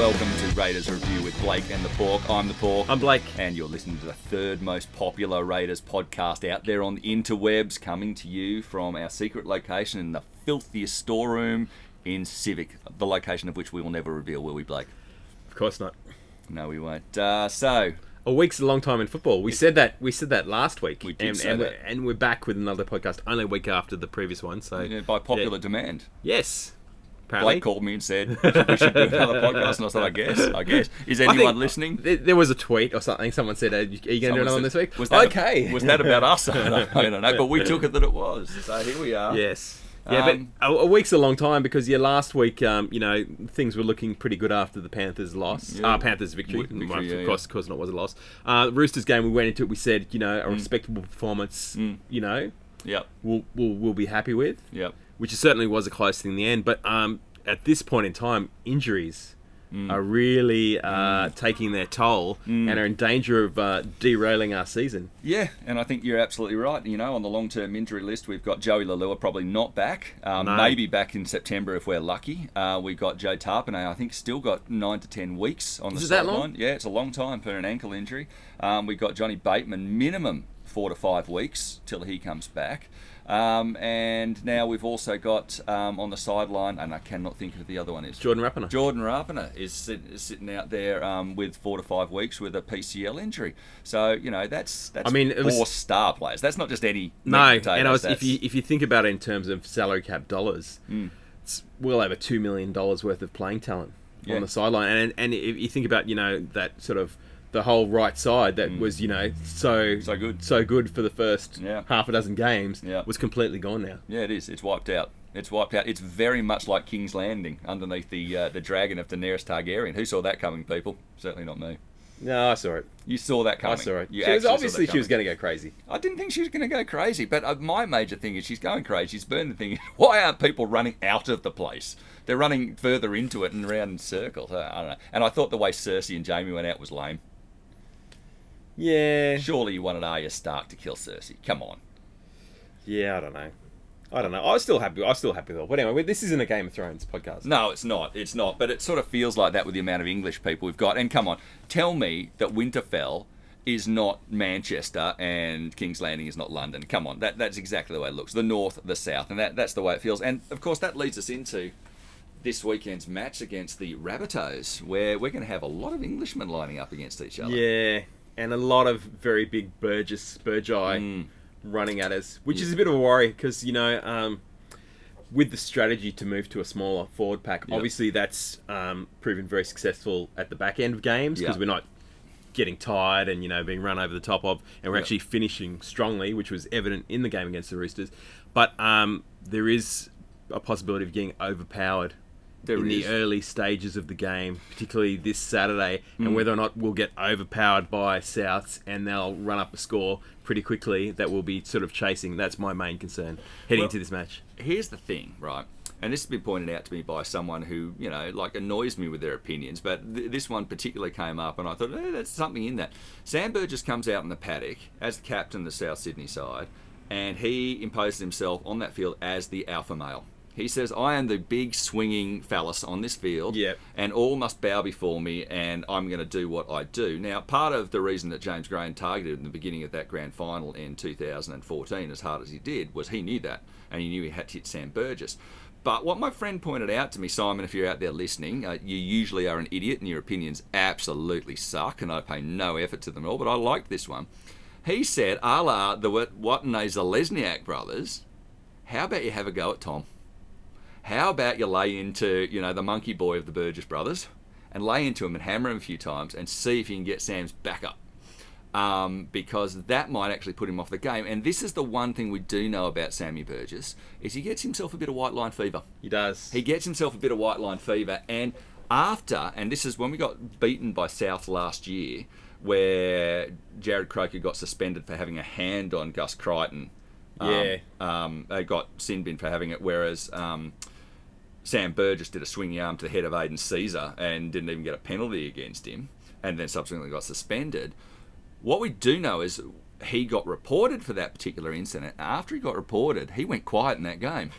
welcome to Raiders Review with Blake and the Pork. I'm the Pork. I'm Blake. And you're listening to the third most popular Raiders podcast out there on the interwebs, coming to you from our secret location in the filthiest storeroom in Civic, the location of which we will never reveal, will we, Blake? Of course not. No, we won't. Uh, so, A week's a long time in football. We said that. We said that last week. We did and, say and, that. We're, and we're back with another podcast, only a week after the previous one. So yeah, by popular yeah. demand, yes, apparently. Blake called me and said we should do another podcast, and I said, I guess, I guess. Is anyone listening? There, was a tweet or something. Someone said, "Are you, going to do another one this week?" Was that okay. was that about us? I don't, I don't know, but we took it that it was. So here we are. yes. Yeah, Um, but a, a week's a long time because yeah, last week, um, you know, things were looking pretty good after the Panthers' loss, Yeah. uh, Panthers' victory. Victory, Well, yeah, of course, of course, not was a loss. Uh, Roosters game, we went into it. We said, you know, a respectable performance. Mm. You know, Yep. we'll, we'll we'll be happy with. Yep. Which certainly was a close thing in the end. But um, at this point in time, injuries are really uh, taking their toll and are in danger of uh, derailing our season. Yeah, and I think you're absolutely right. You know, on the long-term injury list, we've got Joey Leilua probably not back. Um, No. Maybe back in September if we're lucky. Uh, we got Joe Tapine. I think still got nine to ten weeks on the Is sideline. Yeah, it's a long time for an ankle injury. Um, we got Johnny Bateman minimum four to five weeks till he comes back. Um, and now we've also got um, on the sideline, and I cannot think of the other one is. Jordan Rapana. Jordan Rapana is, sit, is sitting out there um, with four to five weeks with a PCL injury. So you know that's that's I mean, it was- four star players. That's not just any no, and I was, if you if you think about it in terms of salary cap dollars, it's well over two million dollars worth of playing talent Yeah. on the sideline. And and if you think about you know that sort of the whole right side that was you know so So good. so good for the first Yeah. half a dozen games Yeah. was completely gone now. yeah, it is. It's wiped out. It's wiped out. It's very much like King's Landing underneath the uh, the dragon of Daenerys Targaryen. Who saw that coming, people? Certainly not me. No, I saw it. You saw that coming. I saw it. You She was obviously she was going to go crazy. I didn't think she was going to go crazy, but uh, my major thing is she's going crazy. She's burning the thing. Why aren't people running out of the place? They're running further into it and around in circles. I I don't know. And I thought the way Cersei and Jamie went out was lame. Yeah, Surely you wanted Arya Stark to kill Cersei. Come on. yeah. I don't know. I don't know. I was still happy. I was still happy it. But anyway, this isn't a Game of Thrones podcast. No, it's not. It's not. But it sort of feels like that with the amount of English people we've got. And come on, tell me that Winterfell is not Manchester and King's Landing is not London. Come on, that that's exactly the way it looks. The north, the south, and that that's the way it feels. And of course, that leads us into this weekend's match against the Rabbitohs, where we're going to have a lot of Englishmen lining up against each other. Yeah, and a lot of very big Burgess Burgeye Mm. running at us, which is a bit of a worry because you know, um, with the strategy to move to a smaller forward pack, Yep. obviously that's um, proven very successful at the back end of games because Yeah. we're not getting tired and you know being run over the top of, and we're Yep. actually finishing strongly, which was evident in the game against the Roosters. But um, there is a possibility of getting overpowered There in is. the early stages of the game, particularly this Saturday, Mm. and whether or not we'll get overpowered by Souths and they'll run up a score pretty quickly that we'll be sort of chasing. That's my main concern heading Well- into this match. here's the thing, right? And this has been pointed out to me by someone who, you know, like annoys me with their opinions, but th- this one particularly came up, and I thought, eh, there's something in that. Sam Burgess comes out in the paddock as the captain of the South Sydney side, and he imposes himself on that field as the alpha male. He says, I am the big swinging phallus on this field, Yep. and all must bow before me, and I'm going to do what I do. Now, part of the reason that James Graham targeted in the beginning of that grand final in 2014 as hard as he did was he knew that, and he knew he had to hit Sam Burgess. But what my friend pointed out to me, Simon, if you're out there listening, uh, you usually are an idiot and your opinions absolutely suck, and I pay no effort to them at all, but I liked this one. He said, a la the Watney Zalesniak brothers, how about you have a go at Tom? How about you lay into, you know, the monkey boy of the Burgess brothers and lay into him and hammer him a few times and see if you can get Sam's back up. Um, because that might actually put him off the game. And this is the one thing we do know about Sammy Burgess is he gets himself a bit of white line fever. He does. He gets himself a bit of white line fever, and after, and this is when we got beaten by South last year, where Jarrod Croker got suspended for having a hand on Gus Crichton. Um, Yeah. Um, they got sin bin for having it, whereas um, Sam Burgess did a swinging arm to the head of Aidan Sezer and didn't even get a penalty against him, and then subsequently got suspended. What we do know is he got reported for that particular incident. After he got reported, he went quiet in that game.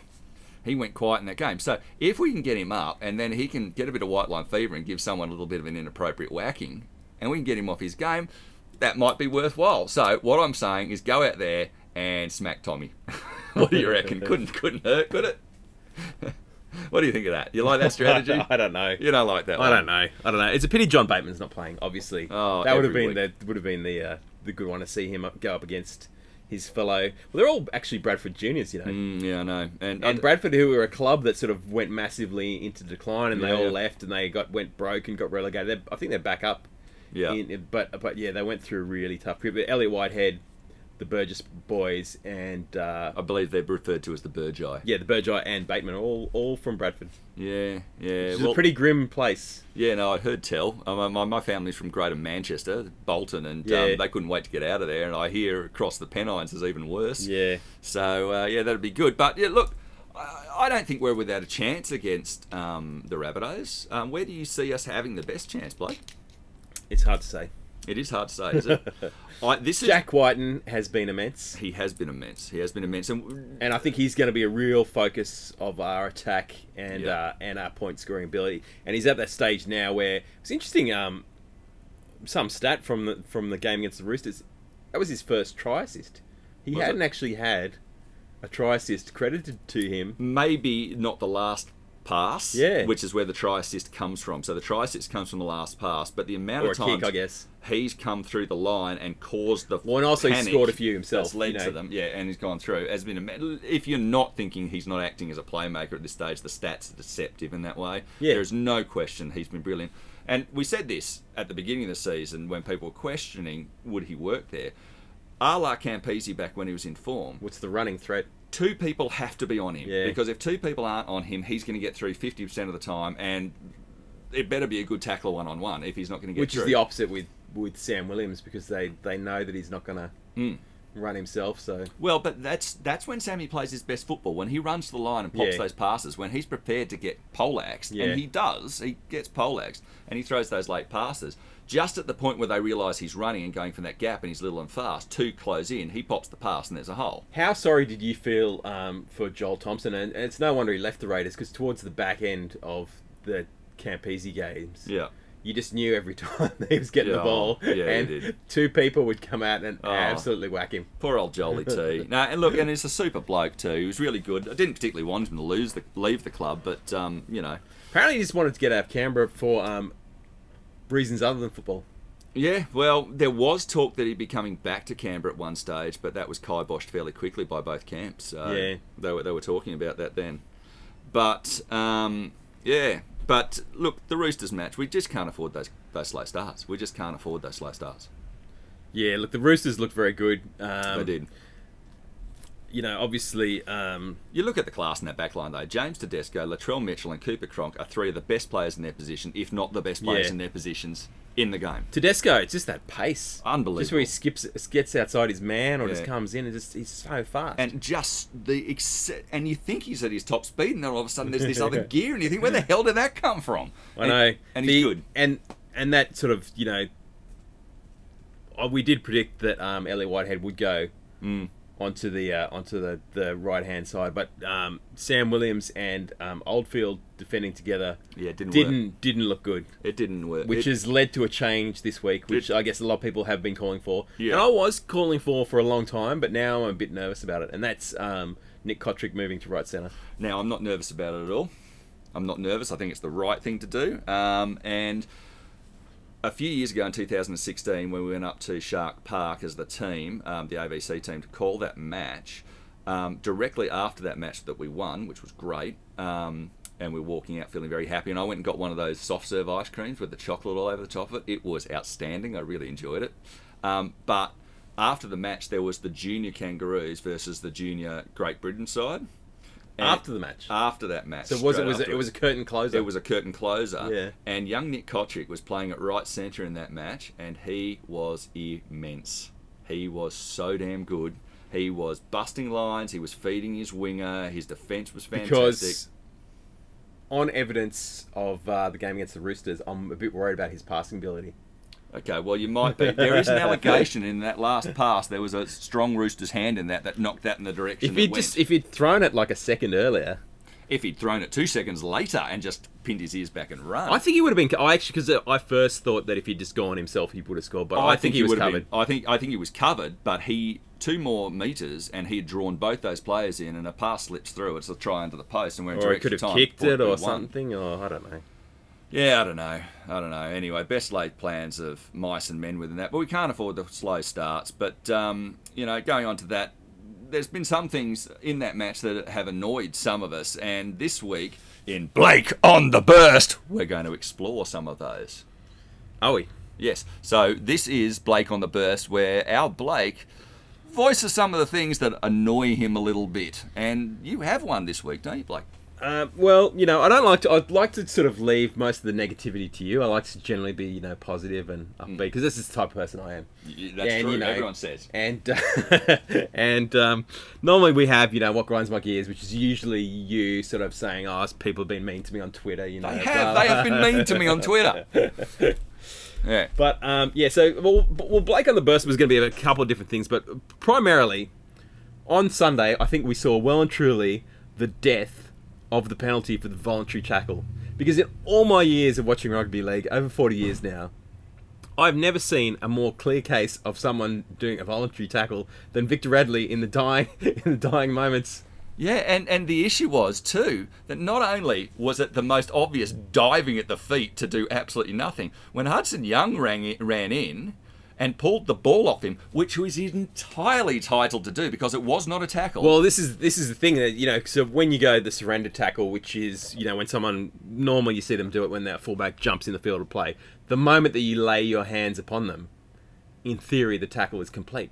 He went quiet in that game. So if we can get him up and then he can get a bit of white line fever and give someone a little bit of an inappropriate whacking, and we can get him off his game, that might be worthwhile. So what I'm saying is go out there and smack Tommy. what do you reckon? couldn't couldn't hurt, could it? what do you think of that? You like that strategy? I don't know. You don't like that? I one? don't know. I don't know. It's a pity John Bateman's not playing. Obviously, Oh, that would have been the would have been the uh, the good one to see him up, go up against his fellow. Well, they're all actually Bradford juniors, you know. Mm, yeah, I know. And, And Bradford, who were a club that sort of went massively into decline, and they Yeah. all left, and they got went broke and got relegated. They're, I think they're back up. yeah, In, but but yeah, they went through a really tough period. But Elliot Whitehead, the Burgess boys, and uh, I believe they're referred to as the Burgeye. yeah, the Burgeye and Bateman, all all from Bradford. Yeah, yeah. It's well, a pretty grim place. Yeah, no, I heard tell. Um, my, my family's from Greater Manchester, Bolton, and Yeah. um, they couldn't wait to get out of there. And I hear across the Pennines is even worse. Yeah. So uh, yeah, that'd be good. But yeah, look, I, I don't think we're without a chance against um, the Rabbitohs. Um, where do you see us having the best chance, Blake? It's hard to say. It is hard to say, is it? I, this is Jack Wighton has been immense. he has been immense. He has been immense, and and I think he's going to be a real focus of our attack and Yeah. uh, and our point scoring ability. And he's at that stage now where it's interesting. Um, some stat from the from the game against the Roosters, that was his first try assist. He Was hadn't actually had a try assist credited to him. maybe not the last pass, Yeah. which is where the try assist comes from. So the try assist comes from the last pass, but the amount Or of times kick, I guess. he's come through the line and caused the Well, and also he panic scored a few himself, That's led you know. to them, yeah, and he's gone through. Has been a, if you're not thinking he's not acting as a playmaker at this stage, the stats are deceptive in that way. Yeah. There is no question he's been brilliant. And we said this at the beginning of the season when people were questioning would he work there. A la Campese back when he was in form, What's the running threat? Two people have to be on him Yeah. because if two people aren't on him, he's going to get through fifty percent of the time, and it better be a good tackler one on one if he's not going to get through. Which through. is the opposite with with Sam Williams because they they know that he's not going to Mm. run himself. So Well, but that's that's when Sammy plays his best football. When he runs to the line and pops Yeah. those passes, when he's prepared to get poleaxed, Yeah. and he does, he gets poleaxed, and he throws those late passes. Just at the point where they realise he's running and going from that gap and he's little and fast, two close in, he pops the pass and there's a hole. How sorry did you feel um, for Joel Thompson? And, and it's no wonder he left the Raiders because towards the back end of the Campese games, Yeah. you just knew every time he was getting the ball, yeah, and two people would come out and Oh. absolutely whack him. Poor old Jolie T. no, and look, and he's a super bloke too. He was really good. I didn't particularly want him to lose the leave the club, but um, you know, Apparently, he just wanted to get out of Canberra for um, reasons other than football. Yeah, well, there was talk that he'd be coming back to Canberra at one stage, but that was kiboshed fairly quickly by both camps. So Yeah. they were they were talking about that then. But um, yeah, but look, the Roosters match, we just can't afford those those slow starts. We just can't afford those slow starts. Yeah, look, the Roosters looked very good. Um, they did. You know, obviously, um, You look at the class in that back line though. James Tedesco, Latrell Mitchell, and Cooper Cronk are three of the best players in their position, if not the best players Yeah. in their positions in the game. Tedesco, it's just that pace. Unbelievable. Just where he skips, gets outside his man or just comes in and just he's so fast. and just the ex- and you think he's at his top speed, and then all of a sudden there's this other gear, and you think, where the hell did that come from? I know, and, and he's The- good. and and that sort of you know, oh, we did predict that um, Elliot Whitehead would go Mm. Onto the uh, onto the, the right hand side, but um, Sam Williams and um, Oldfield defending together Yeah, didn't, didn't work. didn't look good. It didn't work. which It- has led to a change this week, which It- I guess a lot of people have been calling for. Yeah. And I was calling for for a long time, but now I'm a bit nervous about it. And that's um, Nick Cotric moving to right centre. now I'm not nervous about it at all. I'm not nervous. I think it's the right thing to do. Um, and a few years ago in 2016, when we went up to Shark Park as the team, um, the AVC team, to call that match, um, directly after that match that we won, which was great, um, and we were walking out feeling very happy. And I went and got one of those soft serve ice creams with the chocolate all over the top of it. It was outstanding. I really enjoyed it. Um, but after the match, there was the junior Kangaroos versus the junior Great Britain side. And After the match. After that match. so was it was it, it was a curtain closer? it was a curtain closer. Yeah. And young Nick Cotric was playing at right centre in that match, and he was immense. He was so damn good. He was busting lines. He was feeding his winger. His defence was fantastic. because on evidence of uh, the game against the Roosters, I'm a bit worried about his passing ability. Okay, well you might be. There is an allegation in that last pass. There was a strong Roosters hand in that that knocked that in the direction. If he'd just if he'd thrown it like a second earlier, if he'd thrown it two seconds later and just pinned his ears back and run. I think he would have been. I actually because uh, I first thought that if he'd just gone himself, he would have scored. But I, think, he was covered. Been, I think I think he was covered, but he two more meters and he had drawn both those players in, and a pass slips through. It's a try under the post, and we're into or he could have time. kicked it or something. Or I don't know. Yeah, I don't know. I don't know. Anyway, best laid plans of mice and men within that, but we can't afford the slow starts. But um, you know, going on to that, there's been some things in that match that have annoyed some of us, and this week in Blake on the burst, we're going to explore some of those. Are we? Yes. So this is Blake on the burst, where our Blake voices some of the things that annoy him a little bit, and you have one this week, don't you, Blake? Uh, well, you know, I don't like to. I'd like to sort of leave most of the negativity to you. I like to generally be, you know, positive and upbeat because this is the type of person I am. Y- That's And, true. you know, Everyone says. And uh, and um, normally we have, you know, what grinds my gears, which is usually you sort of saying, "Oh, people have been mean to me on Twitter." You know, They blah, have. They have been mean to me on Twitter. Yeah. But um, yeah, so well, well, Blake on the burst was going to be a couple of different things, but primarily on Sunday, I think we saw well and truly the death of the penalty for the voluntary tackle. Because in all my years of watching rugby league, over forty years now, I've never seen a more clear case of someone doing a voluntary tackle than Victor Radley in the dying in the dying moments. Yeah, and, and the issue was too that not only was it the most obvious diving at the feet to do absolutely nothing, when Hudson Young ran ran in and pulled the ball off him, which was entirely entitled to do because it was not a tackle. Well, this is this is the thing that you know. So when you go the surrender tackle, which is you know when someone normally you see them do it when their fullback jumps in the field of play. The moment that you lay your hands upon them, in theory, the tackle is complete.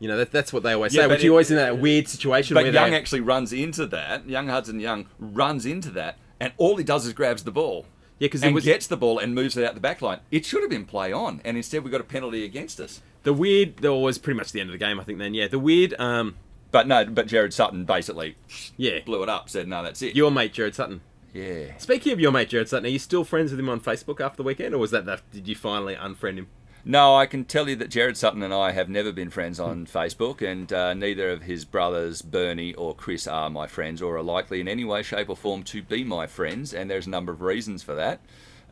You know that, that's what they always Yeah, say. but Which you always in that uh, weird situation but where Young actually runs into that. Young Hudson Young runs into that, and all he does is grabs the ball. Yeah, 'cause because and was- gets the ball and moves it out the back line. It should have been play on, and instead we got a penalty against us. the weird that was pretty much the end of the game. I think then yeah, the weird um But no, but Gerard Sutton basically yeah blew it up. Said no, that's it. your mate Gerard Sutton. yeah. Speaking of your mate Gerard Sutton, are you still friends with him on Facebook after the weekend, or was that that did you finally unfriend him? No, I can tell you that Gerard Sutton and I have never been friends on Facebook, and uh, neither of his brothers, Bernie or Chris, are my friends or are likely in any way, shape, or form to be my friends, and there's a number of reasons for that.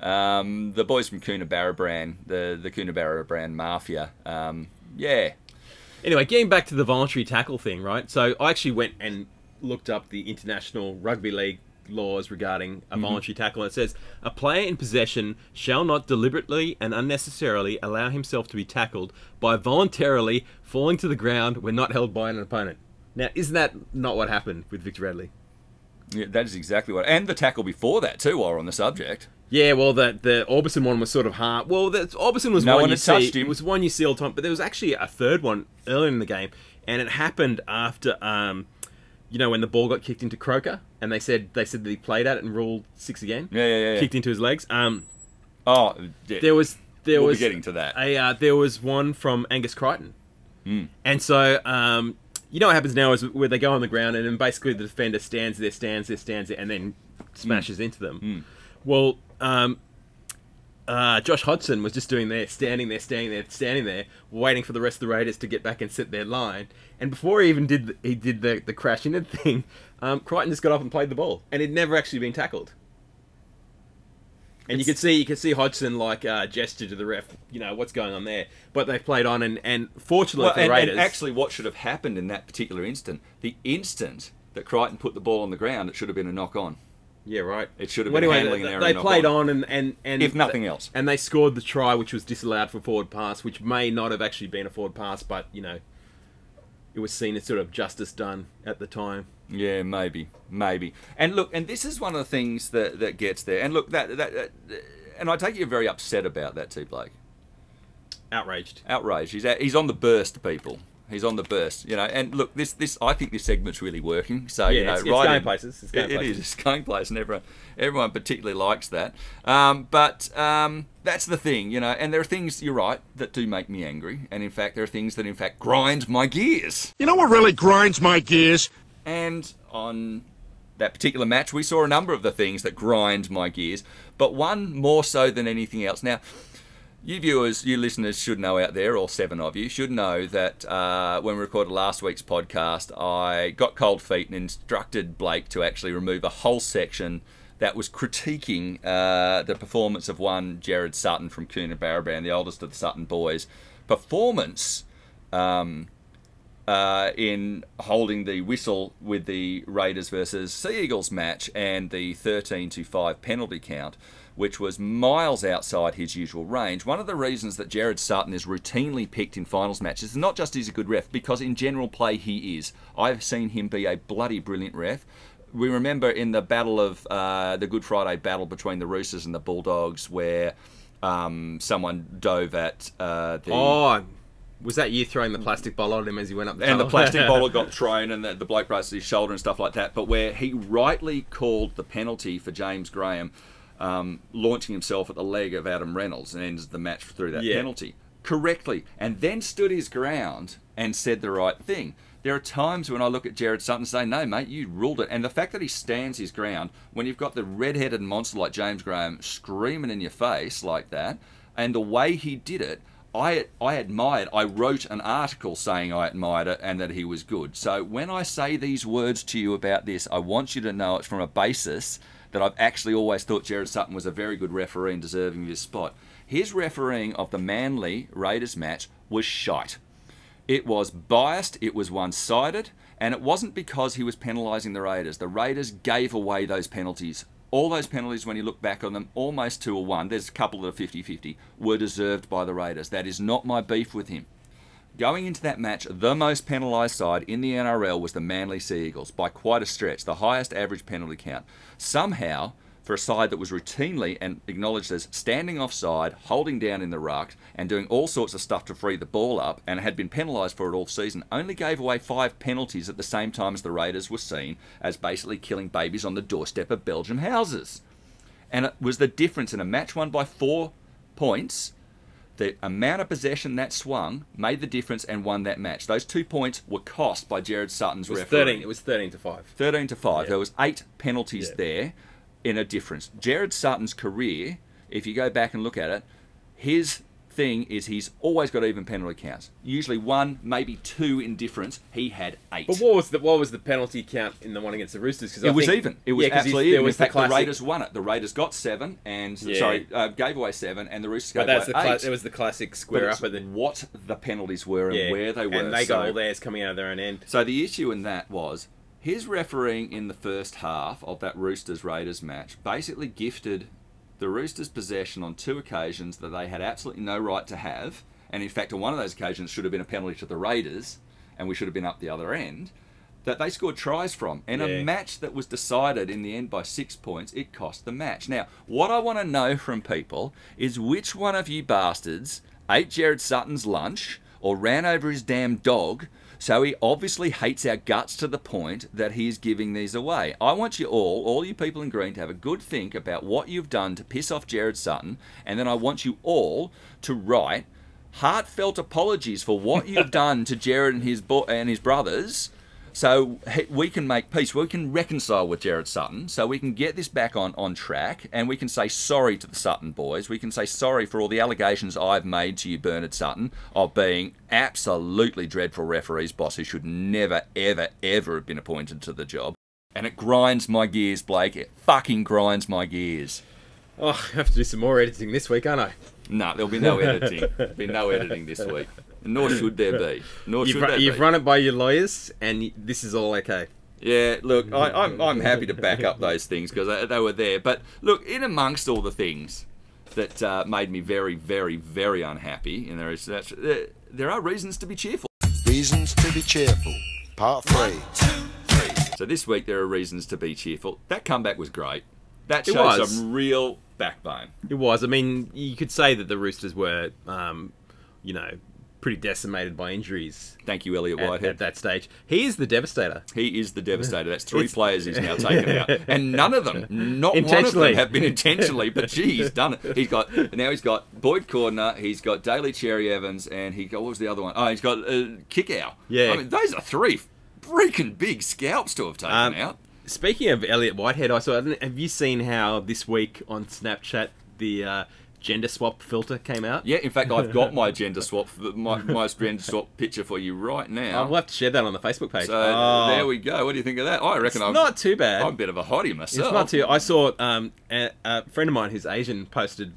Um, the boys from Coonabarabran, the, the Coonabarabran Mafia, um, yeah. Anyway, getting back to the voluntary tackle thing, right? So I actually went and looked up the international rugby league laws regarding a voluntary tackle. And it says a player in possession shall not deliberately and unnecessarily allow himself to be tackled by voluntarily falling to the ground when not held by an opponent. Now, isn't that not what happened with Victor Radley? yeah, that is exactly what. And the tackle before that, too, while we're on the subject. Yeah, well, the the Orbison one was sort of hard. Well, the Orbison was No one one you see. touched him. It was one you see all the time, but there was actually a third one earlier in the game, and it happened after, um, you know, when the ball got kicked into Croker, and they said they said that he played at it and ruled six again. Yeah, yeah, yeah. Kicked into his legs. Um, Oh, yeah. there was there we'll was be getting to that. a uh, there was one from Angus Crichton, Hmm. and so um, you know what happens now is where they go on the ground and then basically the defender stands there, stands there, stands there, and then smashes into them. Hmm. Well, um, uh, Josh Hodgson was just doing there, standing there, standing there, standing there, waiting for the rest of the Raiders to get back and sit their line. And before he even did the, he did the the crash into thing, um, Crichton just got up and played the ball, and he'd never actually been tackled. And you It's- could see you could see Hodgson like uh, gesture to the ref, you know what's going on there. But they played on, and, and fortunately Well, for the and, Raiders, and actually, what should have happened in that particular instant, the instant that Crichton put the ball on the ground, it should have been a knock on. Yeah, right. It should have Well, been anyway, handling they, an error. they played on. on, and, and, and If nothing else. and they scored the try, which was disallowed for forward pass, which may not have actually been a forward pass, but you know, it was seen as sort of justice done at the time. Yeah, maybe, maybe. And look, and this is one of the things that that gets there. And look, that that, that and I take it you're very upset about that too, Blake. Outraged. Outraged. He's he's on the burst, people. He's on the burst, you know. And look, this this I think this segment's really working. So you know, it's- it's right going in- places, it's going It- it places. is. It's going places, and everyone everyone particularly likes that. Um, but um, that's the thing, you know. And there are things you're right that do make me angry, and in fact, there are things that in fact grind my gears. You know what really grinds my gears? And on that particular match, we saw a number of the things that grind my gears, but one more so than anything else. Now, You viewers, you listeners should know out there, all seven of you, should know that uh, when we recorded last week's podcast, I got cold feet and instructed Blake to actually remove a whole section that was critiquing uh, the performance of one Gerard Sutton from Coonabarabran, the oldest of the Sutton boys. Performance um, uh, in holding the whistle with the Raiders versus Sea Eagles match and the 13 to 5 penalty count, which was miles outside his usual range. One of the reasons that Gerard Sutton is routinely picked in finals matches is not just he's a good ref, because in general play he is. I've seen him be a bloody brilliant ref. We remember in the battle of uh, the Good Friday battle between the Roosters and the Bulldogs, where um, someone dove at uh, the Oh, was that you throwing the plastic bottle at him as he went up the and the plastic bottle got thrown and the, the bloke braced his shoulder and stuff like that. But where he rightly called the penalty for James Graham um, launching himself at the leg of Adam Reynolds and ends the match through that Yeah. penalty correctly, and then stood his ground and said the right thing. There are times when I look at Gerard Sutton and say, no, mate, you ruled it. And the fact that he stands his ground when you've got the red-headed monster like James Graham screaming in your face like that, and the way he did it, I I admired. I wrote an article saying I admired it and that he was good. So when I say these words to you about this, I want you to know it's from a basis that I've actually always thought Gerard Sutton was a very good referee and deserving of his spot. His refereeing of the Manly Raiders match was shite. It was biased, it was one sided, and it wasn't because he was penalising the Raiders. The Raiders gave away those penalties. All those penalties, when you look back on them, almost two or one, there's a couple that are 50 50, were deserved by the Raiders. That is not my beef with him. Going into that match, the most penalised side in the NRL was the Manly Sea Eagles by quite a stretch, the highest average penalty count. Somehow, for a side that was routinely and acknowledged as standing offside, holding down in the ruck, and doing all sorts of stuff to free the ball up, and had been penalised for it all season, only gave away five penalties at the same time as the Raiders were seen as basically killing babies on the doorstep of Belgium houses. And it was the difference in a match won by four points the amount of possession that swung made the difference and won that match. Those two points were cost by Gerard Sutton's It was referee. thirteen. It was thirteen to five. 13 to 5. Yeah. There was eight penalties Yeah. there in a difference. Gerard Sutton's career, if you go back and look at it, his thing is he's always got even penalty counts. Usually one, maybe two in difference. He had eight. But what was the what was the penalty count in the one against the Roosters? Because it was even. It was yeah, absolutely there even. In fact, the, classic- Raiders won it. The Raiders got seven, and Yeah. sorry, uh, gave away seven, and the Roosters gave But that's the away cla- eight. it was the classic square up at the what the penalties were and yeah, where they were. and they So- got all theirs coming out of their own end. so the issue in that was his refereeing in the first half of that Roosters Raiders match basically gifted the Roosters possession on two occasions that they had absolutely no right to have, and in fact on one of those occasions should have been a penalty to the Raiders, and we should have been up the other end. That they scored tries from, and Yeah. a match that was decided in the end by six points, it cost the match. Now, what I want to know from people is which one of you bastards ate Gerard Sutton's lunch or ran over his damn dog so he obviously hates our guts to the point that he is giving these away. I want you all, all you people in green, to have a good think about what you've done to piss off Gerard Sutton, and then I want you all to write heartfelt apologies for what you've done to Gerard and his bo- and his brothers. So we can make peace. We can reconcile with Gerard Sutton. So we can get this back on, on track, and we can say sorry to the Sutton boys. We can say sorry for all the allegations I've made to you, Bernard Sutton, of being absolutely dreadful referees, boss, who should never, ever, ever have been appointed to the job. And it grinds my gears, Blake. It fucking grinds my gears. Oh, I have to do some more editing this week, aren't I? No, there'll be no editing. There'll be no editing this week. Nor should there be. Nor You've, should ru- there you've be. run it by your lawyers, and this is all okay. Yeah, look, I, I'm, I'm happy to back up those things because they, they were there. But look, in amongst all the things that uh, made me very, very, very unhappy, and there is that's, there, there are reasons to be cheerful. Reasons to be cheerful. Part 3. So this week there are reasons to be cheerful. That comeback was great. That It showed was. some real backbone. It was. I mean, you could say that the Roosters were, um, you know, pretty decimated by injuries Thank you, Elliot Whitehead. at that stage. He is the devastator. He is the devastator. That's three players he's now taken out, and none of them, not one of them, have been intentionally. But gee, he's done it. He's got now. He's got Boyd Cordner. He's got Daly Cherry Evans, and he got what was the other one? Oh, he's got uh, Kickow. Yeah. I mean those are three freaking big scalps to have taken Um, out. Speaking of Elliot Whitehead, I saw. Have you seen how this week on Snapchat the uh, gender swap filter came out. Yeah, in fact, I've got my gender swap, my my gender swap picture for you right now. We'll have to share that on the Facebook page. so Oh. there we go. What do you think of that? I reckon It's I'm not too bad. I'm a bit of a hottie myself. It's not too. I saw um, a, a friend of mine who's Asian posted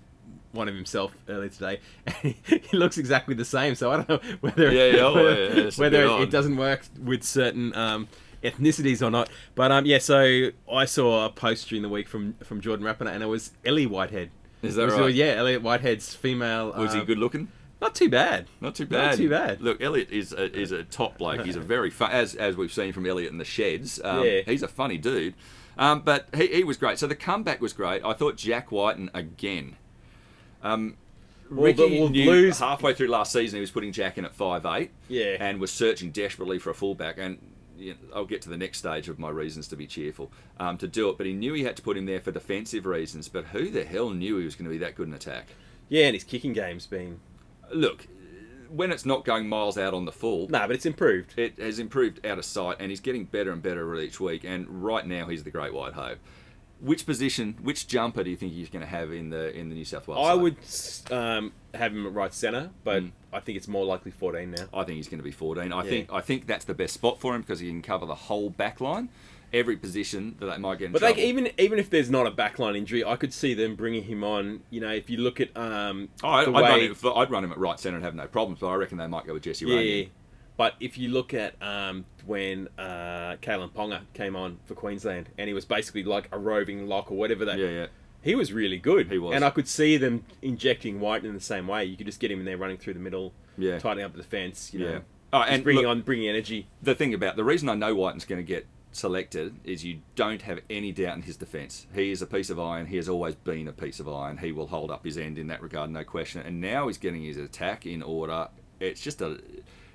one of himself earlier today. And he looks exactly the same. So I don't know whether Yeah, yeah, oh, whether, yeah, whether it, it doesn't work with certain um, ethnicities or not. But um, yeah, so I saw a post during the week from from Jordan Rapana, and it was Ellie Whitehead. Is that right? Yeah, Elliot Whitehead's female. Was he um, good looking? Not too bad. Not too bad. Not too bad. Look, Elliot is a, is a top bloke. He's a very fun, as as we've seen from Elliot in the sheds. Um, Yeah. He's a funny dude. Um, but he, he was great. So the comeback was great. I thought Jack Wighton again. Um, Ricky well, knew halfway through last season he was putting Jack in at five eight. Yeah. And was searching desperately for a fullback. And you know, I'll get to the next stage of my reasons to be cheerful um, to do it. But he knew he had to put him there for defensive reasons. But who the hell knew he was going to be that good in attack? Yeah, and his kicking game's been Look, when it's not going miles out on the full, no, but it's improved. it has improved out of sight, and he's getting better and better each week. And right now, he's the great white hope. Which position, which jumper do you think he's going to have in the in the New South Wales? I side? would um, have him at right centre, but Mm. I think it's more likely 14 now. I think he's going to be 14. I Yeah. think I think that's the best spot for him because he can cover the whole back line, every position that they might get in But trouble. like even even if there's not a backline injury, I could see them bringing him on. You know, if you look at um, Oh, I, I'd, the run way, him, I'd run him at right centre and have no problems. But I reckon they might go with Jesse yeah. But if you look at um, when uh, Kalyn Ponga came on for Queensland, and he was basically like a roving lock or whatever that. Yeah, yeah. He was really good. He was. and I could see them injecting White in the same way. You could just get him in there running through the middle, Yeah. tightening up the defence. You know, Yeah. Oh, and bringing look- on bringing energy. the thing about the reason I know Wighton's going to get selected is you don't have any doubt in his defence. He is a piece of iron. He has always been a piece of iron. He will hold up his end in that regard, no question. And now he's getting his attack in order. It's just a.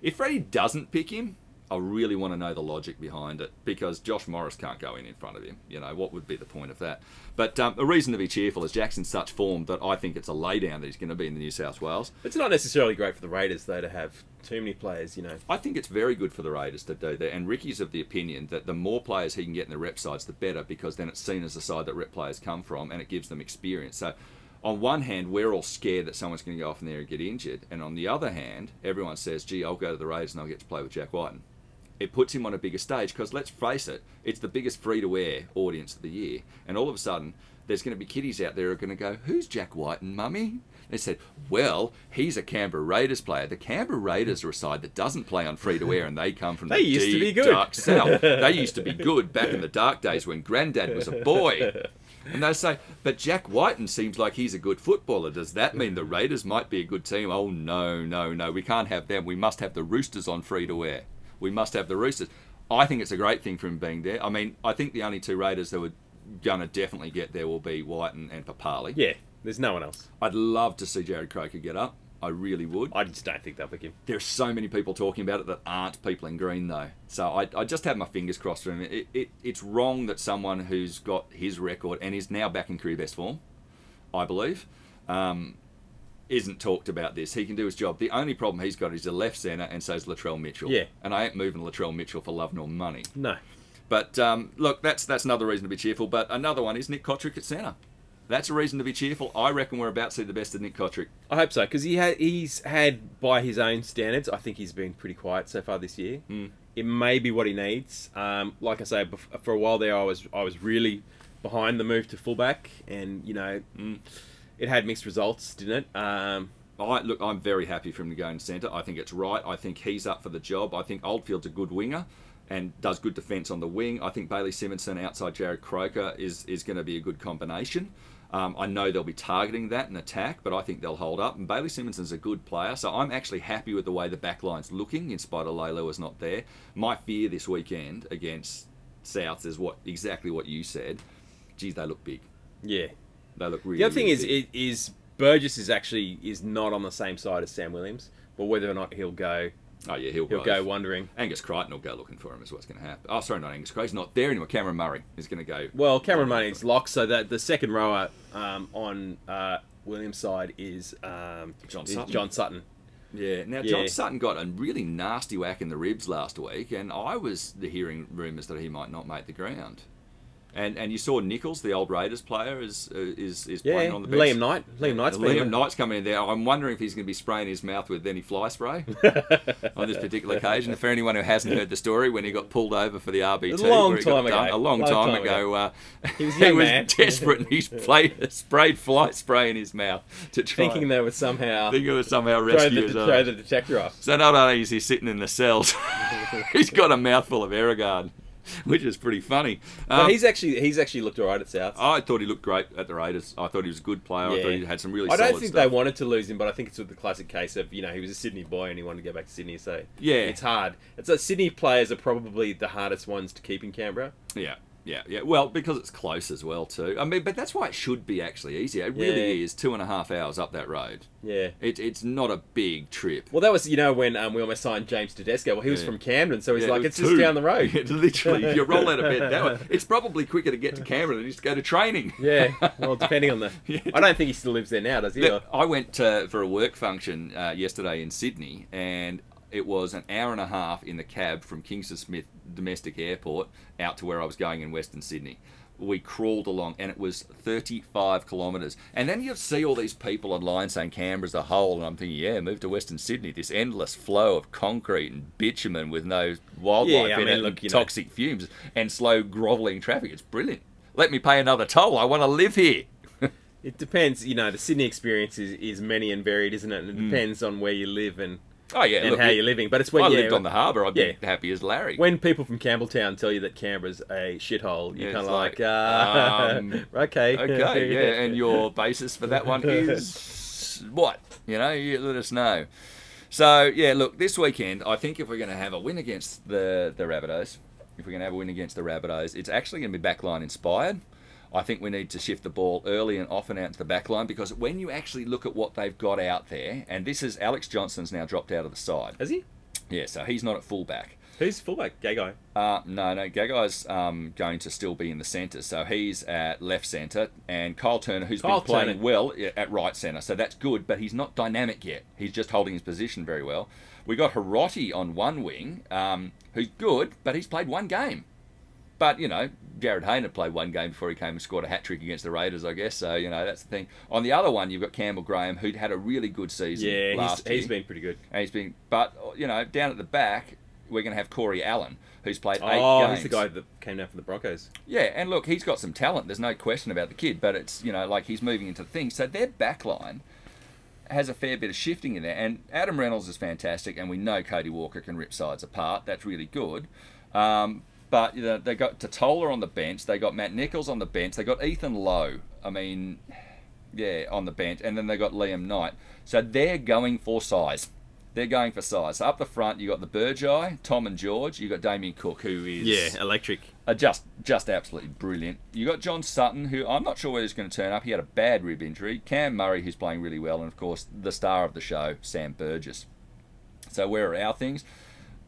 If Freddie doesn't pick him, I really want to know the logic behind it because Josh Morris can't go in in front of him. You know what would be the point of that? But um, a reason to be cheerful is Jackson's such form that I think it's a laydown that he's going to be in the New South Wales. It's not necessarily great for the Raiders though to have too many players. You know, I think it's very good for the Raiders to do that. And Ricky's of the opinion that the more players he can get in the rep sides, the better, because then it's seen as the side that rep players come from, and it gives them experience. So, on one hand, we're all scared that someone's going to go off in there and get injured, and on the other hand, everyone says, "Gee, I'll go to the Raiders and I'll get to play with Jack Wighton." It puts him on a bigger stage because let's face it, it's the biggest free-to-air audience of the year, and all of a sudden. There's going to be kiddies out there who are going to go, Who's Jack Wighton, mummy? They said, Well, he's a Canberra Raiders player. The Canberra Raiders are a side that doesn't play on free to air and they come from They the used to deep, be good. dark south. They used to be good back in the dark days when Grandad was a boy. And they say, But Jack Wighton seems like he's a good footballer. Does that mean the Raiders might be a good team? Oh, no, no, no. We can't have them. We must have the Roosters on free to air. We must have the Roosters. I think it's a great thing for him being there. I mean, I think the only two Raiders that were going to definitely get there will be White and, and Papalii. yeah, there's no one else. I'd love to see Jarrod Croker get up. I really would. I just don't think they'll pick him. There's so many people talking about it that aren't people in green, though. So I, I just have my fingers crossed for him. It, it, it's wrong that someone who's got his record and is now back in career best form, I believe, um, isn't talked about this. He can do his job. The only problem he's got is a left centre, and so is Latrell Mitchell. Yeah. And I ain't moving Latrell Mitchell for love nor money. No. But um, look, that's that's another reason to be cheerful. But another one is Nick Cotric at centre. That's a reason to be cheerful. I reckon we're about to see the best of Nick Cotric. I hope so because he had he's had by his own standards. I think he's been pretty quiet so far this year. Hmm. It may be what he needs. Um, like I say, for a while there, I was I was really behind the move to fullback, and you know, Hmm. it had mixed results, didn't it? Um, I look, I'm very happy for him to go in centre. I think it's right. I think he's up for the job. I think Oldfield's a good winger and does good defence on the wing. I think Bailey Simonson outside Jarrod Croker is is going to be a good combination. Um, I know they'll be targeting that and attack, but I think they'll hold up. And Bailey Simonson's a good player, so I'm actually happy with the way the back line's looking, in spite of Lalo is not there. My fear this weekend against South is what exactly what you said. Geez, they look big. yeah. They look really. The other thing really is, big. is is Burgess is actually is not on the same side as Sam Williams, but whether or not he'll go, oh yeah, he'll, he'll go wondering. Angus Crichton will go looking for him, is what's going to happen. Oh, sorry, not Angus Crichton. He's not there anymore. Cameron Murray is going to go. Well, Cameron Murray's locked, so that the second rower um, on uh, Williams' side is um, John is Sutton. John Sutton. Yeah. Now, Yeah. John Sutton got a really nasty whack in the ribs last week, and I was hearing rumours that he might not make the ground. And and you saw Nichols, the old Raiders player, is uh, is is Yeah, playing on the bench. Liam Knight. Liam Knight's been Liam. Knight's coming in there. I'm wondering if he's going to be spraying his mouth with any fly spray on this particular occasion. For anyone who hasn't heard the story, when he got pulled over for the RBT, A long he time done- ago. a long, Long time, time ago, uh, He was young man. desperate and he played, sprayed fly spray in his mouth to try. Thinking they would somehow think it was somehow throw rescue the, his throw own. the detector off. So not only is he sitting in the cells, he's got a mouthful of Aerogard, which is pretty funny. Um, he's actually he's actually looked alright at South. I thought he looked great at the Raiders. I thought he was a good player. I thought he had some really I don't think stuff. they wanted to lose him, but I think it's with the classic case of you know he was a Sydney boy and he wanted to go back to Sydney. So Yeah. it's hard. It's like Sydney players are probably the hardest ones to keep in Canberra. Yeah, yeah, yeah. Well, because it's close as well too. I mean, but that's why it should be actually easier. It really Yeah. is two and a half hours up that road. Yeah. It, it's not a big trip. Well, that was you know when um, we almost signed James Tedesco. Well, he was Yeah. from Camden, so he's Yeah, like, it's was just down the road. It's literally, if you roll out of bed that way, it's probably quicker to get to Canberra than just go to training. Yeah. Well, depending on the. Yeah. I don't think he still lives there now, does he? Or- I went uh, for a work function uh, yesterday in Sydney, and it was an hour and a half in the cab from Kingsford Smith Domestic Airport out to where I was going in Western Sydney. We crawled along, and it was 35 kilometres. And then you see all these people online saying Canberra's a hole, and I'm thinking, yeah, move to Western Sydney. This endless flow of concrete and bitumen with no wildlife Yeah, in mean, it, look, and you know- toxic fumes, and slow grovelling traffic. It's brilliant. Let me pay another toll. I want to live here. It depends. You know, the Sydney experience is, is many and varied, isn't it? And it mm. depends on where you live and, Oh yeah, and look, how you're living. But it's when I yeah, lived on the harbour, I'd Yeah. be happy as Larry. when people from Campbelltown tell you that Canberra's a shithole, you're kind of like, like, uh, um, okay, okay, yeah, and your basis for that one is what? You know, you let us know. So yeah, look, this weekend, I think if we're going to have a win against the the Rabbitohs, if we're going to have a win against the Rabbitohs, it's actually going to be backline inspired. I think we need to shift the ball early and often out to the back line because when you actually look at what they've got out there, and this is Alex Johnson's now dropped out of the side. Has he? Yeah, so he's not at fullback. Who's fullback? Gagai. Uh, no, no, Gagai's um, going to still be in the centre, so he's at left centre, and Kyle Turner, who's Kyle been playing Turner. well at right centre, so that's good, but he's not dynamic yet. He's just holding his position very well. We got Hirotti on one wing, um, who's good, but he's played one game. But you know, Jarryd Hayne had played one game before he came and scored a hat trick against the Raiders, I guess. So you know that's the thing. On the other one, you've got Campbell Graham, who'd had a really good season Yeah, he's, last year. he's been pretty good. And he's been, but you know, down at the back, we're going to have Corey Allen, who's played eight Oh, games. Oh, he's the guy that came down from the Broncos. Yeah, and look, he's got some talent. There's no question about the kid, but it's you know like he's moving into things. So their back line has a fair bit of shifting in there, and Adam Reynolds is fantastic, and we know Cody Walker can rip sides apart. That's really good. Um, but you know, they got Tatola on the bench. They got Matt Nichols on the bench. They got Ethan Lowe. I mean, yeah, on the bench, and then they got Liam Knight. So they're going for size. They're going for size. So up the front, you got the Burgeye, Tom and George. You got Damien Cook, who is Yeah, electric. just just absolutely brilliant. You got John Sutton, who I'm not sure whether he's going to turn up. He had a bad rib injury. Cam Murray, who's playing really well, and of course the star of the show, Sam Burgess. So where are our things?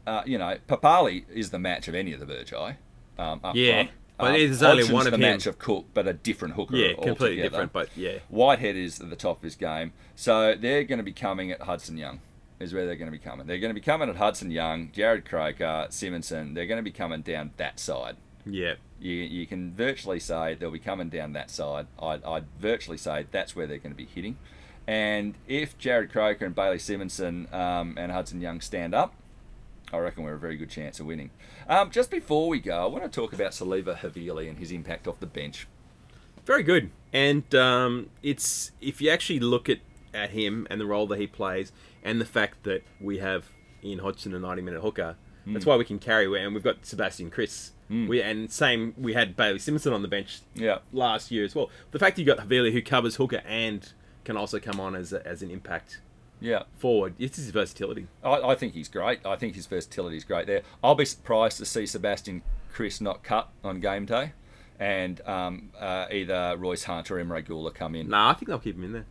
Uh, you know, Papalii is the match of any of the Burgeye. Um, up Yeah, front. but Um, there's only one of the him. match of Cook, but a different hooker. Yeah, completely altogether. different, but yeah. Whitehead is at the top of his game. So they're going to be coming at Hudson Young, is where they're going to be coming. They're going to be coming at Hudson Young, Jarrod Croker, Simonson. They're going to be coming down that side. Yeah. You, you can virtually say they'll be coming down that side. I'd, I'd virtually say that's where they're going to be hitting. And if Jarrod Croker and Bailey Simonson um, and Hudson Young stand up, I reckon we're a very good chance of winning. Um, just before we go, I want to talk about Siliva Havili and his impact off the bench. Very good. And um, it's if you actually look at, at him and the role that he plays, and the fact that we have Ian Hodgson, a ninety-minute hooker, that's Hmm. why we can carry. And we've got Sebastian Kris. We and same we had Bailey Simpson on the bench Yeah. last year as well. The fact you got Havili who covers hooker and can also come on as a, as an impact Yeah. forward. It's his versatility. I, I think he's great. I think his versatility is great there. I'll be surprised to see Sebastian Kris not cut on game day, and um, uh, either Royce Hunt or Emre Guler come in. Nah, I think they'll keep him in there.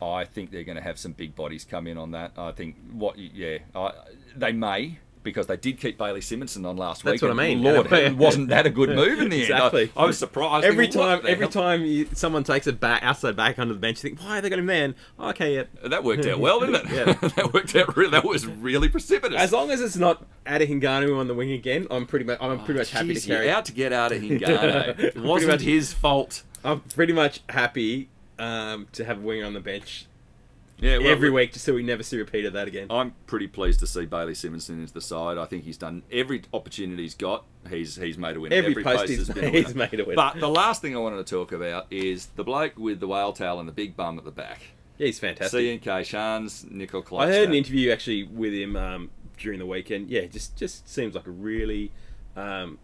I think they're going to have some big bodies come in on that. I think what, yeah, I, they may because they did keep Bailey Simonson on last That's week. what I mean. Lord, wasn't that a good move in the Exactly. end? I, I was surprised. Every thinking, time, every hell? time you, someone takes a back outside back onto the bench, you think, why are they got him there? Oh, okay, yeah. that worked out well, didn't it? Yeah. that worked out. Really, that was really precipitous. As long as it's not Ata Hingano on the wing again, I'm pretty much I'm pretty much happy Oh, to carry. you're out to get out of Hingano. it wasn't much. his fault. I'm pretty much happy um, to have a winger on the bench Yeah, well, every week, just so we never see a repeat of that again. I'm pretty pleased to see Bailey Simonson into the side. I think he's done every opportunity he's got. He's he's made a winner. Every place post he's been made, he's made a winner. But the last thing I wanted to talk about is the bloke with the whale tail and the big bum at the back. Yeah, he's fantastic. CNK Shans Nicol I heard an interview actually with him um, during the weekend. Yeah, just just seems like a really um,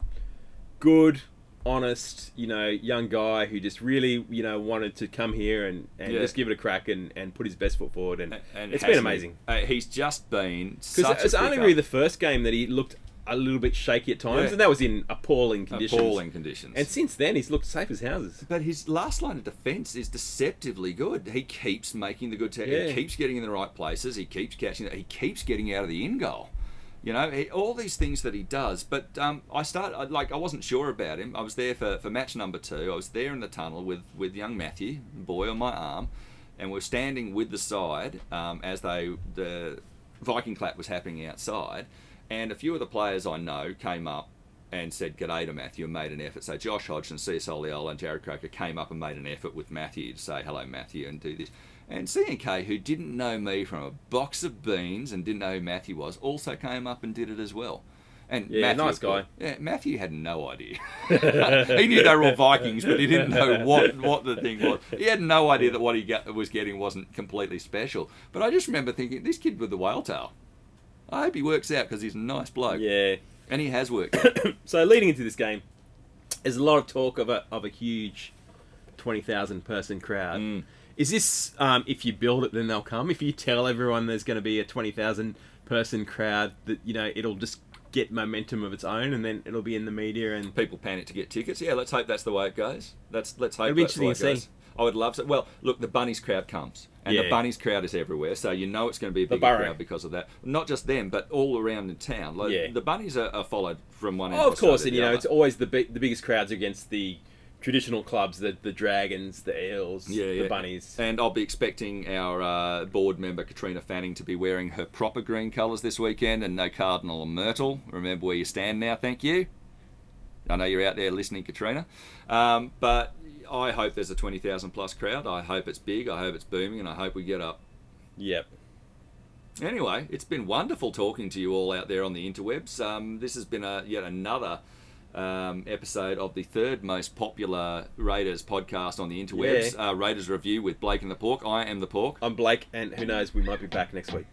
good, honest, you know, young guy who just really, you know, wanted to come here and, and Yeah. just give it a crack and, and put his best foot forward. And, And it's been amazing. Uh, he's just been Because it's only really the first game that he looked a little bit shaky at times, Yeah. and that was in appalling conditions. appalling conditions. And since then, he's looked safe as houses. But his last line of defence is deceptively good. He keeps making the good. Te- Yeah. He keeps getting in the right places. He keeps catching. He keeps getting out of the in goal. You know, he, all these things that he does. But um, I start like I wasn't sure about him. I was there for, for match number two. I was there in the tunnel with with young Matthew, boy on my arm, and we're standing with the side um, as they the Viking clap was happening outside, and a few of the players I know came up and said g'day to Matthew and made an effort. So Josh Hodgson, Sia Soliola and Jarrod Croker came up and made an effort with Matthew to say hello Matthew and do this. And CNK, who didn't know me from a box of beans and didn't know who Matthew was, also came up and did it as well. And Yeah, Matthew, nice guy. Yeah, Matthew had no idea. he knew they were all Vikings, but he didn't know what, what the thing was. He had no idea that what he get, was getting wasn't completely special. But I just remember thinking, this kid with the whale tail, I hope he works out because he's a nice bloke. Yeah. And he has worked. So leading into this game, there's a lot of talk of a of a huge twenty thousand person crowd. Mm. Is this um, if you build it, then they'll come? If you tell everyone there's going to be a twenty thousand person crowd, that you know it'll just get momentum of its own, and then it'll be in the media and people panic to get tickets. Yeah, let's hope that's the way it goes. That's let's hope It'll be that's the way it interesting to goes. I would love to. Well, look, the bunnies crowd comes, and the Yeah. bunnies crowd is everywhere, so you know it's going to be a big crowd because of that. Not just them, but all around in town. Like, Yeah. the bunnies are, are followed from one end. oh, of of course, and you know other. it's always the big, the biggest crowds against the traditional clubs, the the dragons, the eels, yeah, yeah. the bunnies. And I'll be expecting our uh, board member Katrina Fanning to be wearing her proper green colours this weekend, and no cardinal or myrtle. Remember where you stand now. Thank you. I know you're out there listening, Katrina. Um, but I hope there's a 20,000 plus crowd. I hope it's big. I hope it's booming, and I hope we get up. Yep. Anyway, it's been wonderful talking to you all out there on the interwebs. Um, this has been a, yet another um, episode of the third most popular Raiders podcast on the interwebs, Yeah. uh, Raiders Review with Blake and the Pork. I am the Pork. I'm Blake, and who knows, we might be back next week.